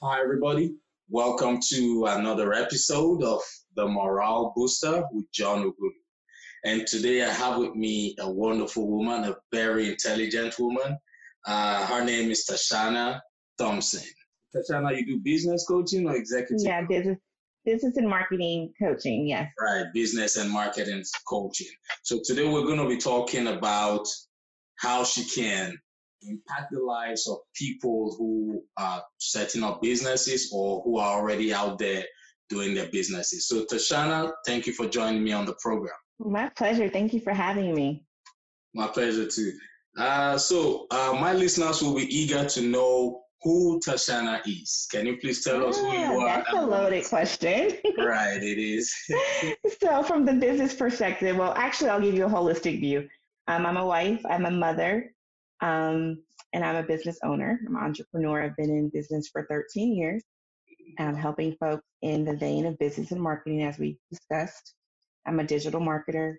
Hi, everybody. Welcome to another episode of The Morale Booster with John Ughulu. And today I have with me a wonderful woman, a very intelligent woman. Uh, her name is Tashana Thompson. Tashana, you do business coaching or executive? Yeah, business business and marketing coaching. Yes. Right, business and marketing coaching. So today we're going to be talking about how she can impact the lives of people who are setting up businesses or who are already out there doing their businesses. So Tashana, thank you for joining me on the program. My pleasure. Thank you for having me. My pleasure too. Uh, so uh, my listeners will be eager to know who Tashana is. Can you please tell us who you Ah, are? That's a loaded question. right, it is. so, from the business perspective, well, actually, I'll give you a holistic view. Um, I'm a wife, I'm a mother, um, and I'm a business owner. I'm an entrepreneur. I've been in business for 13 years. I'm helping folks in the vein of business and marketing, as we discussed. I'm a digital marketer,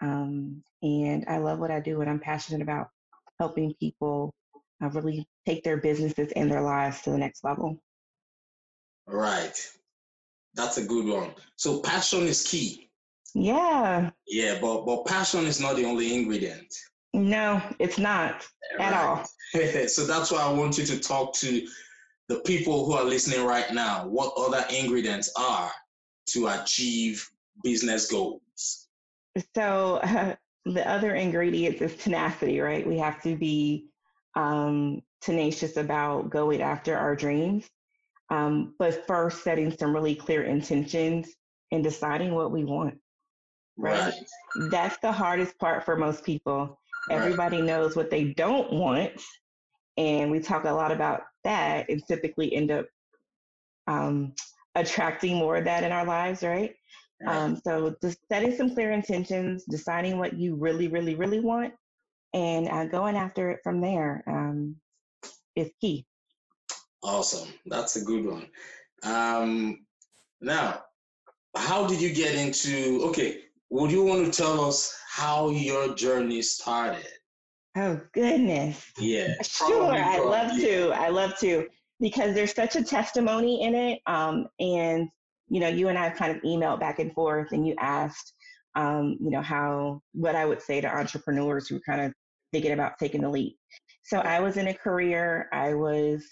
um, and I love what I do, and I'm passionate about helping people uh, really take their businesses and their lives to the next level. right. That's a good one. So passion is key. Yeah, Yeah, but but passion is not the only ingredient. No, it's not at all. so that's why I want you to talk to the people who are listening right now. What other ingredients are to achieve business goals? So uh, the other ingredients is tenacity, right? We have to be um, tenacious about going after our dreams, um, but first setting some really clear intentions and deciding what we want. Right. That's the hardest part for most people. Right. Everybody knows what they don't want, and we talk a lot about that, and typically end up um, attracting more of that in our lives, right? Right. Um, so just setting some clear intentions, deciding what you really, really, really want, and uh, going after it from there um, is key. Awesome. That's a good one. Um, now, how did you get into? Okay, would you want to tell us how your journey started? Oh goodness. Yeah. Sure, I love yeah. to. I love to because there's such a testimony in it. Um, and you know, you and I have kind of emailed back and forth, and you asked, um, you know, how what I would say to entrepreneurs who are kind of thinking about taking the leap. So I was in a career. I was,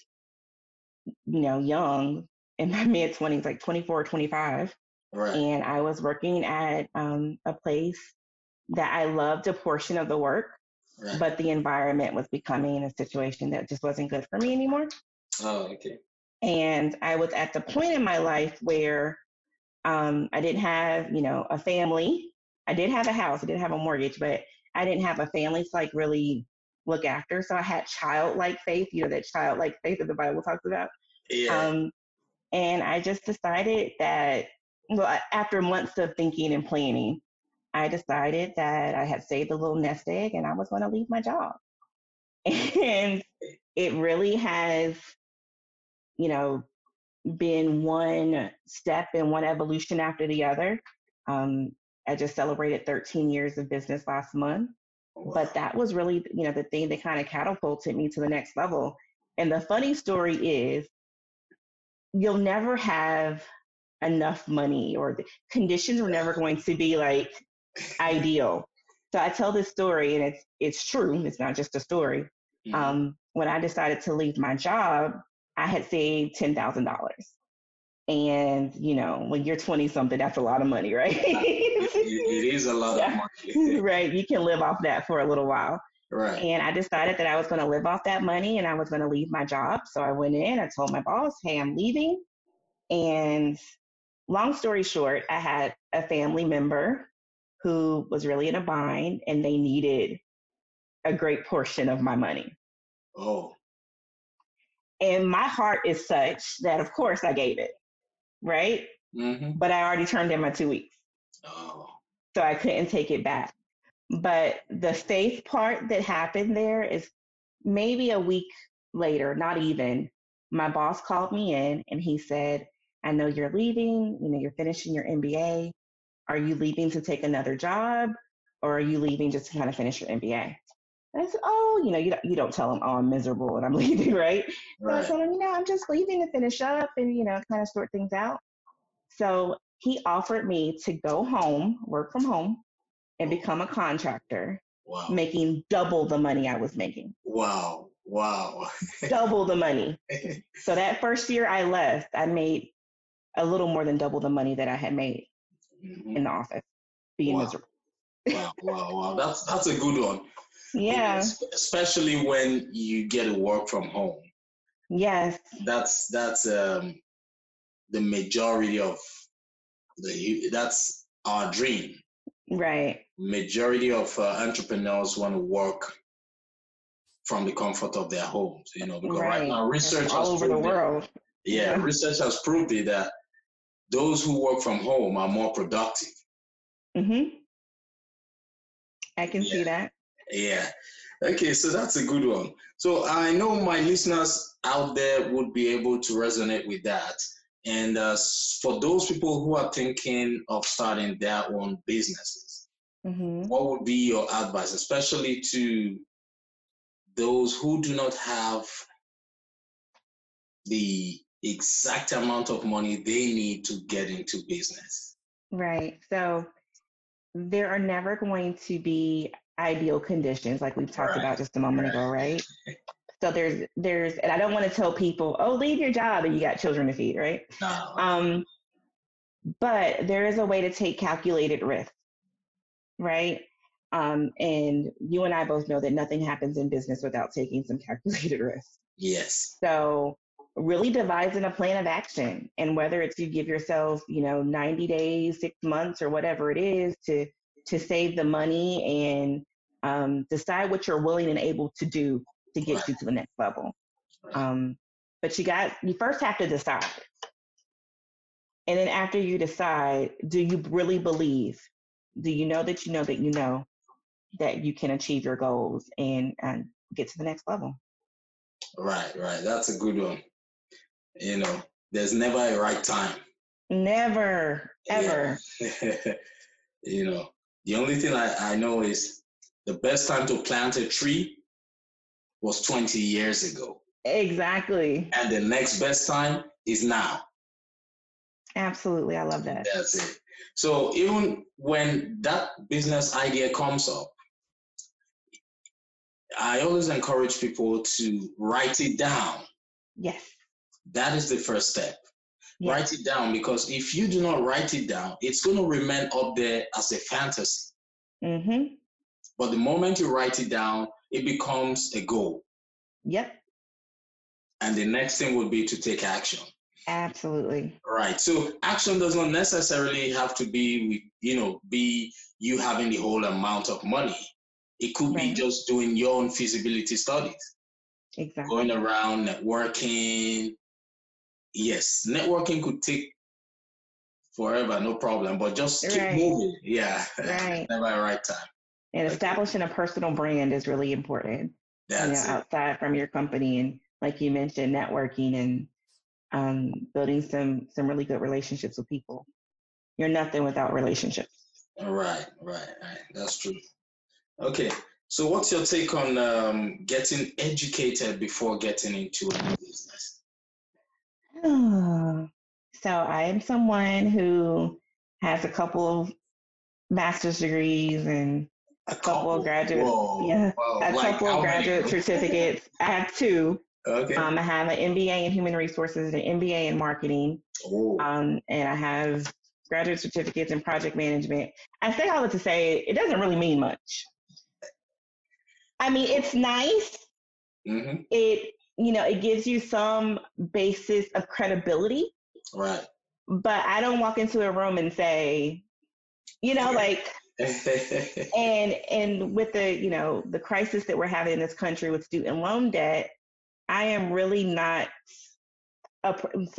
you know, young in my mid 20s, like 24, 25 Right. and I was working at um, a place that I loved a portion of the work, Right. but the environment was becoming a situation that just wasn't good for me anymore. oh, okay. And I was at the point in my life where um, I didn't have, you know, a family. I did have a house. I didn't have a mortgage, but I didn't have a family to like really look after. So I had childlike faith, you know, that childlike faith that the Bible talks about. Yeah. Um, and I just decided that, well, after months of thinking and planning, I decided that I had saved a little nest egg and I was going to leave my job. And it really has, you know, been one step and one evolution after the other. Um, I just celebrated 13 years of business last month but that was really you know the thing that kind of catapulted me to the next level and the funny story is you'll never have enough money or the conditions were never going to be like ideal so i tell this story and it's it's true it's not just a story Mhm. um, when i decided to leave my job i had saved $10000 and you know when you're 20 something that's a lot of money right it, it is a lot Yeah. of money. right you can live off that for a little while right. and I decided that I was going to live off that money and I was going to leave my job. So I went in, I told my boss, hey, I'm leaving. And long story short, I had a family member who was really in a bind and they needed a great portion of my money. Oh, And my heart is such that, of course, I gave it, right? hmm But I already turned in my two weeks. oh, so I couldn't take it back. But the faith part that happened there is maybe a week later, not even, my boss called me in and he said, I know you're leaving, you know, you're finishing your MBA. Are you leaving to take another job or are you leaving just to kind of finish your MBA? And I said, oh, you know, you don't, you don't tell him, oh, I'm miserable and I'm leaving, right? right. So I told him, you know, I'm just leaving to finish up and, you know, kind of sort things out. So he offered me to go home, work from home, and oh. become a contractor, Wow. making double the money I was making. Wow. Wow. double the money. So that first year I left, I made a little more than double the money that I had made Mhm. in the office, being Wow. miserable. Wow, wow, wow. That's that's a good one. Yeah. Especially when you get to work from home. Yes. That's that's um the majority of the that's our dream. Right. Majority of uh, entrepreneurs want to work from the comfort of their homes, you know, because right, Right. now research all over the proved it. world. Yeah, Yeah. research has proved it that those who work from home are more productive. Mm-hmm. I can see that. Yeah. Okay, so that's a good one. So I know my listeners out there would be able to resonate with that. And uh, for those people who are thinking of starting their own businesses, hmm what would be your advice, especially to those who do not have the exact amount of money they need to get into business? Right. So there are never going to be ideal conditions like we've talked Right. about just a moment Right. ago, right? So there's there's and I don't want to tell people, oh, leave your job and you got children to feed, right? No. Um, but there is a way to take calculated risk, right? Um, and you and I both know that nothing happens in business without taking some calculated risk. yes. So really devising a plan of action and whether it's you give yourself, you know, 90 days, six months or whatever it is to to save the money and um, decide what you're willing and able to do to get you to the next level. Um, but you got you first have to decide. And then after you decide, do you really believe? Do you know that you know that you know that you can achieve your goals and and get to the next level? Right, right. That's a good one. You know, there's never a right time. Never, ever. Yeah. you know, the only thing I, I know is the best time to plant a tree was 20 years ago. Exactly. And the next best time is now. Absolutely. I love that. That's it. So even when that business idea comes up, I always encourage people to write it down. Yes. That is the first step. yes. Write it down because if you do not write it down, it's going to remain up there as a fantasy. Mm-hmm. But the moment you write it down, it becomes a goal. Yep. And the next thing would be to take action. Absolutely. Right. So action does not necessarily have to be you know, be you having the whole amount of money. It could be just doing your own feasibility studies, Exactly. going around networking. Yes, networking could take forever, no problem, but just keep Right. moving. Yeah. Right. Never right time. And establishing a personal brand is really important. You know, outside from your company and like you mentioned, networking and um, building some some really good relationships with people. You're nothing without relationships. All right, right, right. That's true. Okay. So what's your take on um, getting educated before getting into a new business? So I am someone who has a couple of master's degrees and A couple of graduate- Whoa. yeah, a Like couple of graduate certificates. I have two. Okay. Um, I have an MBA in human resources and an MBA in marketing, um, and I have graduate certificates in project management. I say all that to say it doesn't really mean much. I mean, it's nice. Mm-hmm. It you know it gives you some basis of credibility, Right. but I don't walk into a room and say, you know, like and and with the you know the crisis that we're having in this country with student loan debt i am really not a,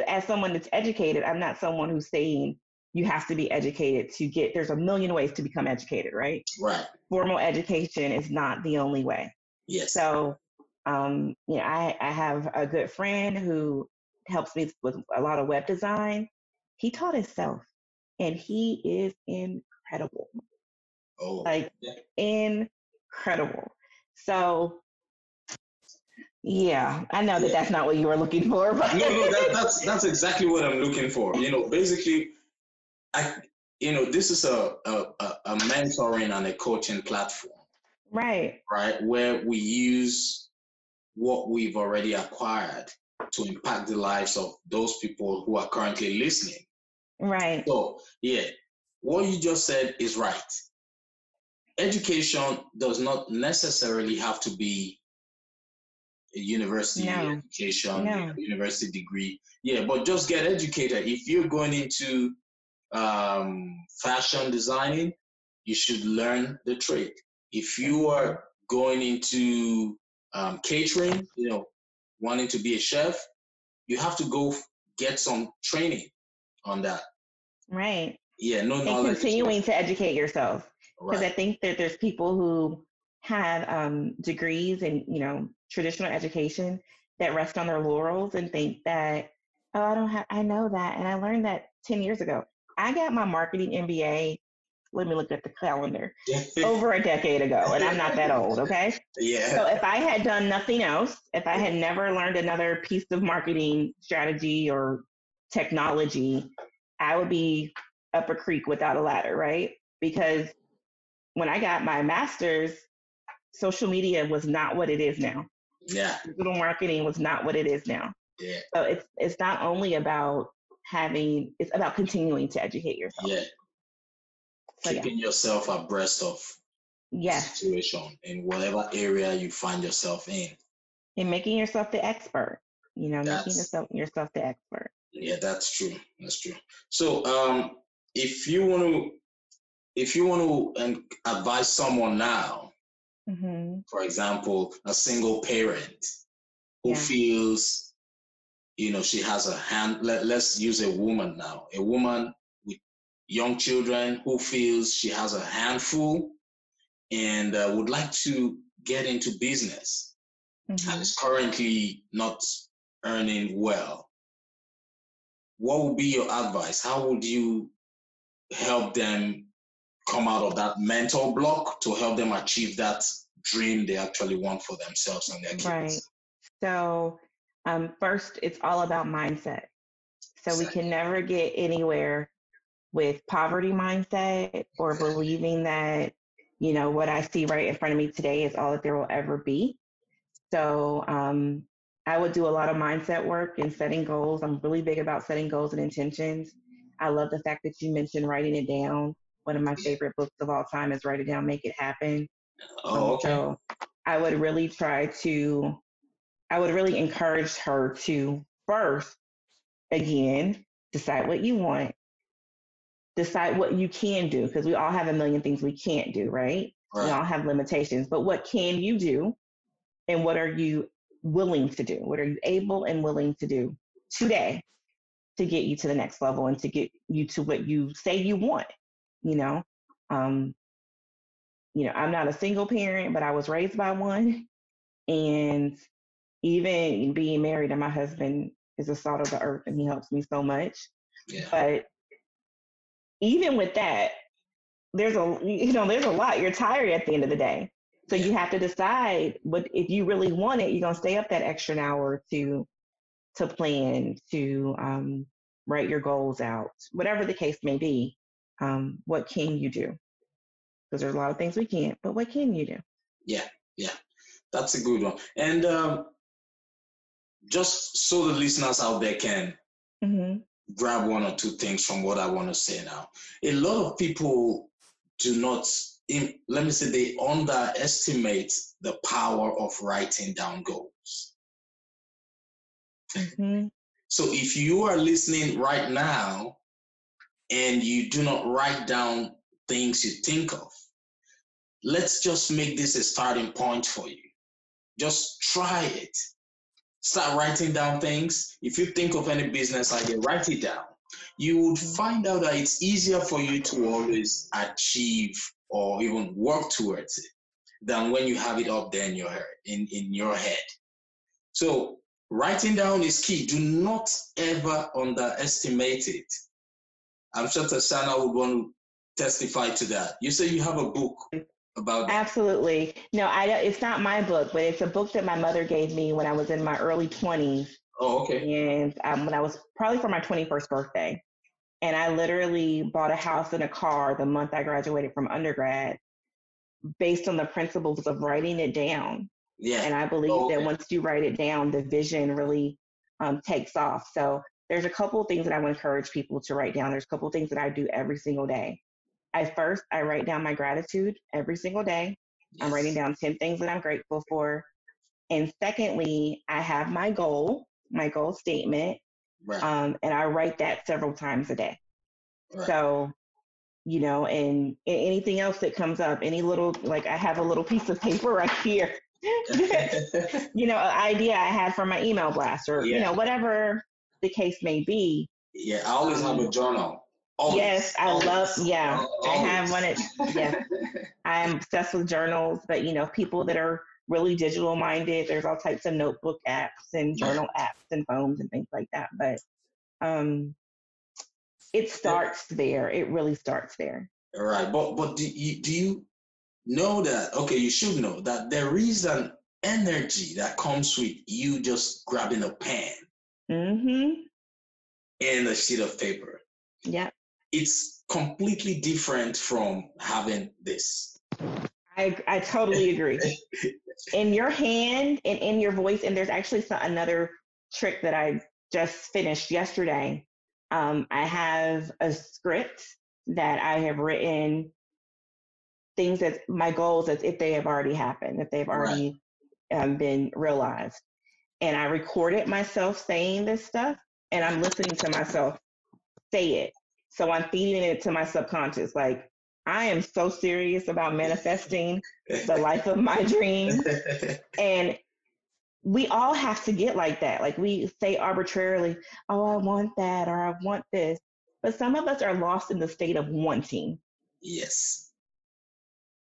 as someone that's educated i'm not someone who's saying you have to be educated to get there's a million ways to become educated right right. formal education is not the only way Yes. so um you know i i have a good friend who helps me with a lot of web design he taught himself and he is incredible oh. like Yeah. incredible. So, yeah, I know that yeah. that's not what you were looking for. But no, no, that, that's that's exactly what I'm looking for. You know, basically, I, you know, this is a a, a mentoring and a coaching platform, right? Right, where we use what we've already acquired to impact the lives of those people who are currently listening. Right. So, yeah, what you just said is right. Education does not necessarily have to be a university no. education, no. university degree. Yeah, but just get educated. If you're going into um, fashion designing, you should learn the trade. If you are going into um, catering, you know, wanting to be a chef, you have to go get some training on that. Right. Yeah, no knowledge. And continuing to educate yourself. Because right. I think that there's people who have um, degrees in, you know, traditional education that rest on their laurels and think that, oh, I don't have, I know that. And I learned that 10 years ago. I got my marketing MBA let me look at the calendar. Over a decade ago and i'm not that old okay? Yeah. So if i had done nothing else if i had never learned another piece of marketing strategy or technology i would be up a creek without a ladder right? Because when i got my master's social media was not what it is now. Yeah. Digital marketing was not what it is now. Yeah. So it's it's not only about having it's about continuing to educate yourself. Yeah keeping yeah. yourself abreast of yes. situation in whatever area you find yourself in. And making yourself the expert. You know, that's, making yourself yourself the expert. Yeah, that's true. That's true. So um if you want to if you want to advise someone now, mm-hmm. for example, a single parent who yeah. feels, you know, she has a hand. Let, let's use a woman now. A woman young children who feels she has a handful and uh, would like to get into business mm-hmm. and is currently not earning well. What would be your advice? How would you help them come out of that mental block to help them achieve that dream they actually want for themselves and their kids? Right. So, um, first, it's all about mindset. So, we can never get anywhere with poverty mindset or believing that, you know, what I see right in front of me today is all that there will ever be. So um, I would do a lot of mindset work and setting goals. I'm really big about setting goals and intentions. I love the fact that you mentioned writing it down. One of my favorite books of all time is Write It Down, Make It Happen. Oh, okay. So I would really try to, I would really encourage her to first, again, decide what you want, decide what you can do because we all have a million things we can't do, right? right? We all have limitations, but what can you do and what are you willing to do? What are you able and willing to do today to get you to the next level and to get you to what you say you want, you know? Um, you know, I'm not a single parent, but I was raised by one. And even being married and my husband is a salt of the earth and he helps me so much. Yeah. But even with that, there's a you know there's a lot. You're tired at the end of the day, so you have to decide what if you really want it. You're gonna stay up that extra hour to to plan, to um, write your goals out, whatever the case may be. Um, what can you do? Because there's a lot of things we can't, but what can you do? Yeah, yeah, that's a good one. And um, just so the listeners out there can mm-hmm grab one or two things from what I want to say now. A lot of people do not, let me say, they underestimate the power of writing down goals. Mm-hmm. So if you are listening right now and you do not write down things you think of, let's just make this a starting point for you. Just try it start writing down things. If you think of any business idea, write it down. You would mm-hmm. find out that it's easier for you to always achieve or even work towards it than when you have it up there in your head. In, in your head. So writing down is key. Do not ever underestimate it. I'm sure Tashana would want to testify to that. You say you have a book about that? Absolutely. No, I it's not my book, but it's a book that my mother gave me when I was in my early 20s. Oh, okay. And um, when I was probably for my 21st birthday. And I literally bought a house and a car the month I graduated from undergrad based on the principles of writing it down. Yeah. And I believe Oh, that once you write it down, the vision really um, takes off. So there's a couple of things that I would encourage people to write down. There's a couple of things that I do every single day. I first I write down my gratitude every single day. I'm writing down 10 things that I'm grateful for. And secondly, I have my goal, my goal statement, Right. um, and I write that several times a day. right. So, you know, and a- anything else that comes up, any little, like I have a little piece of paper right here, you know, an idea I had from my email blast or, you know, whatever the case may be. yeah, I always have a journal. Always. Yes, I Always. love, yeah, Al- I have one. At, yeah, I'm obsessed with journals, but you know, people that are really digital minded, there's all types of notebook apps and journal apps and phones and things like that. But um, it starts there. It really starts there. All right, but but do you do you know that? Okay, you should know that there is an energy that comes with you just grabbing a pen Mm-hmm. and a sheet of paper. Yep. It's completely different from having this. I I totally agree. in your hand and in your voice, and there's actually some, another trick that I just finished yesterday. Um, I have a script that I have written things that my goals as if they have already happened, if they've already um, been realized. And I recorded myself saying this stuff, and I'm listening to myself say it. So I'm feeding it to my subconscious. Like, I am so serious about manifesting the life of my dreams. And we all have to get like that. Like we say arbitrarily, oh, I want that or I want this. But some of us are lost in the state of wanting, yes,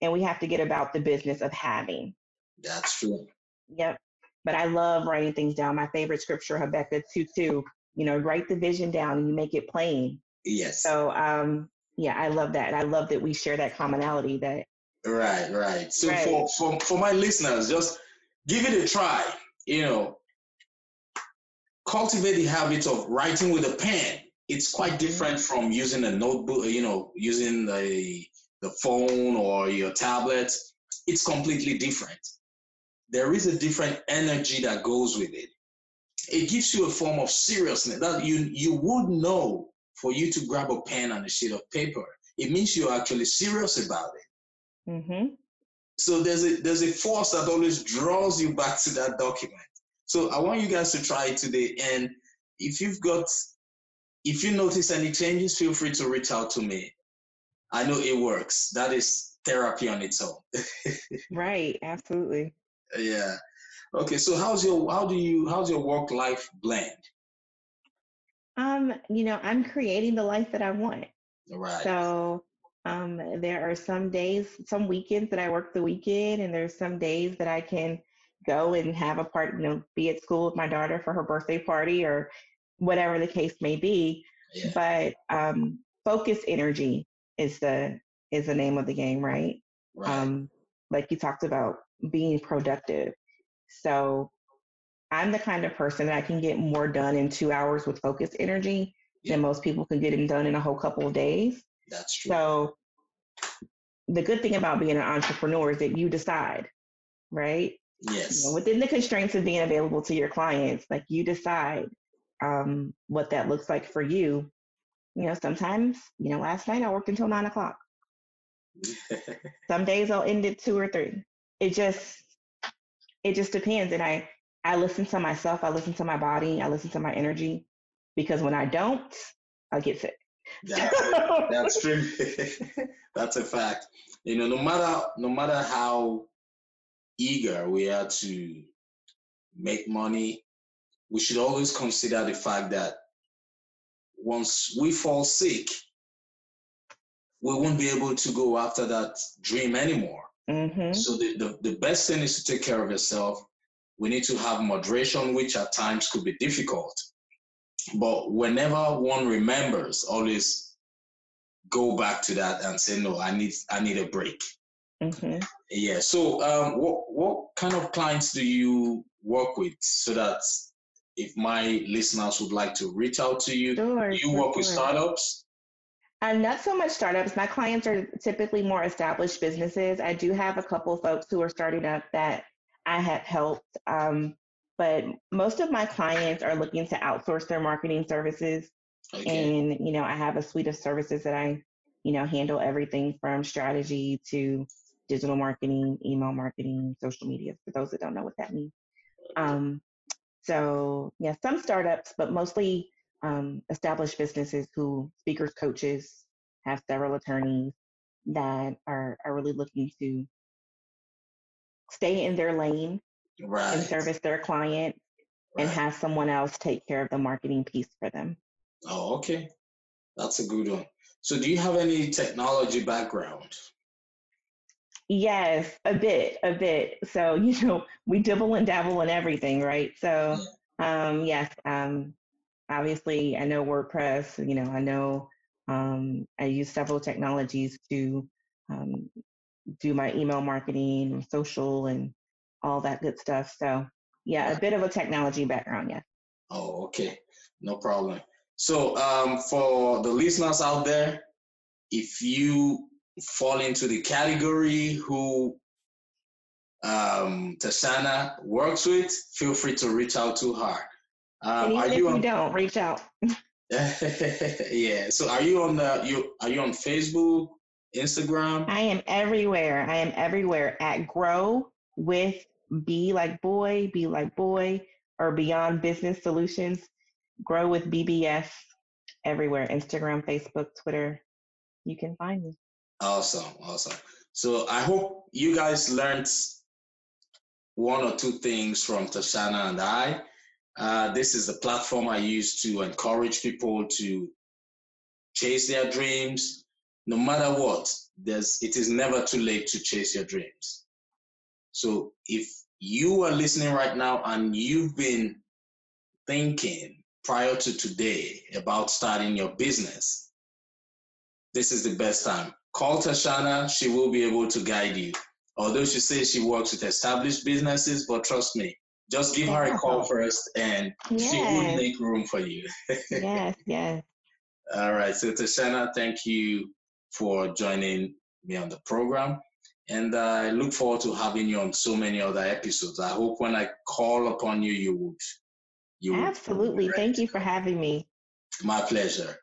and we have to get about the business of having. that's true. Yep. But I love writing things down. My favorite scripture, Habakkuk 2 2, you know, write the vision down and you make it plain. Yes. So, um, yeah, I love that. And I love that we share that commonality that, Right, right. So Right. for, for for my listeners, just give it a try. You know, cultivate the habit of writing with a pen. It's quite different from using a notebook. You know, using the the phone or your tablet. It's completely different. There is a different energy that goes with it. It gives you a form of seriousness that you you would know for you to grab a pen and a sheet of paper. It means you're actually serious about it. hmm So there's a there's a force that always draws you back to that document. So I want you guys to try it today. And if you've got if you notice any changes, feel free to reach out to me. I know it works. That is therapy on its own. right, absolutely. yeah. Okay. So how's your how do you how's your work life blend? Um, you know, I'm creating the life that I want. Right. So um, there are some days, some weekends that I work the weekend, and there's some days that I can go and have a part, you know, be at school with my daughter for her birthday party or whatever the case may be. yeah. But um, focus energy is the is the name of the game, right? Right. Um, like you talked about being productive. So I'm the kind of person that I can get more done in two hours with focus energy Yeah. than most people can get them done in a whole couple of days. That's true. So the good thing about being an entrepreneur is that you decide, right? You yes. know, within the constraints of being available to your clients, like you decide um, what that looks like for you. You know, sometimes, you know, last night I worked until nine o'clock. Some days I'll end at two or three. It just, it just depends. And I, I listen to myself. I listen to my body. I listen to my energy, because when I don't, I get sick. That's. That's true. That's a fact. You know, no matter no matter how eager we are to make money, we should always consider the fact that once we fall sick, we won't be able to go after that dream anymore. hmm So the, the, the best thing is to take care of yourself. We need to have moderation, which at times could be difficult. But whenever one remembers, always go back to that and say, no, I need I need a break. Mm-hmm. Yeah. So, um, what what kind of clients do you work with, so that if my listeners would like to reach out to you, sure, do you sure, work with startups? Uh, not so much startups. My clients are typically more established businesses. I do have a couple folks who are starting up that I have helped, um, but most of my clients are looking to outsource their marketing services. Okay. And you know, I have a suite of services that I, you know, handle everything from strategy to digital marketing, email marketing, social media. For those that don't know what that means. Um, so yeah, some startups, but mostly um, established businesses who speakers, coaches, have several attorneys that are, are really looking to stay in their lane right. and service their client and have someone else take care of the marketing piece for them. Oh, okay. That's a good one. So, do you have any technology background? Yes, a bit, a bit. So, you know, we dibble and dabble in everything, right? So, um, yes, um, obviously, I know WordPress, you know, I know um, I use several technologies to um, do my email marketing, and social, and all that good stuff. So, yeah, a bit of a technology background, yeah. Oh, okay. No problem. So, um, for the listeners out there, if you fall into the category who um, Tashana works with, feel free to reach out to her. Um, are even if you you on? don't, reach out. yeah. So, are you on the you? Are you on Facebook, Instagram? I am everywhere. I am everywhere at Grow with B like boy, Be like boy, or Beyond Business Solutions. Grow with BBS everywhere Instagram, Facebook, Twitter. You can find me. Awesome, awesome. So, I hope you guys learned one or two things from Tashana and I. Uh, this is the platform I use to encourage people to chase their dreams. No matter what, there's it is never too late to chase your dreams. So if you are listening right now and you've been thinking prior to today about starting your business, this is the best time. Call Tashana, she will be able to guide you. Although she says she works with established businesses, but trust me, just give her a call first and she will make room for you. yes, yes. All right. So, Tashana, thank you for joining me on the program. And I look forward to having you on so many other episodes. I hope when I call upon you, you would. You would. Absolutely. Thank you for having me. My pleasure.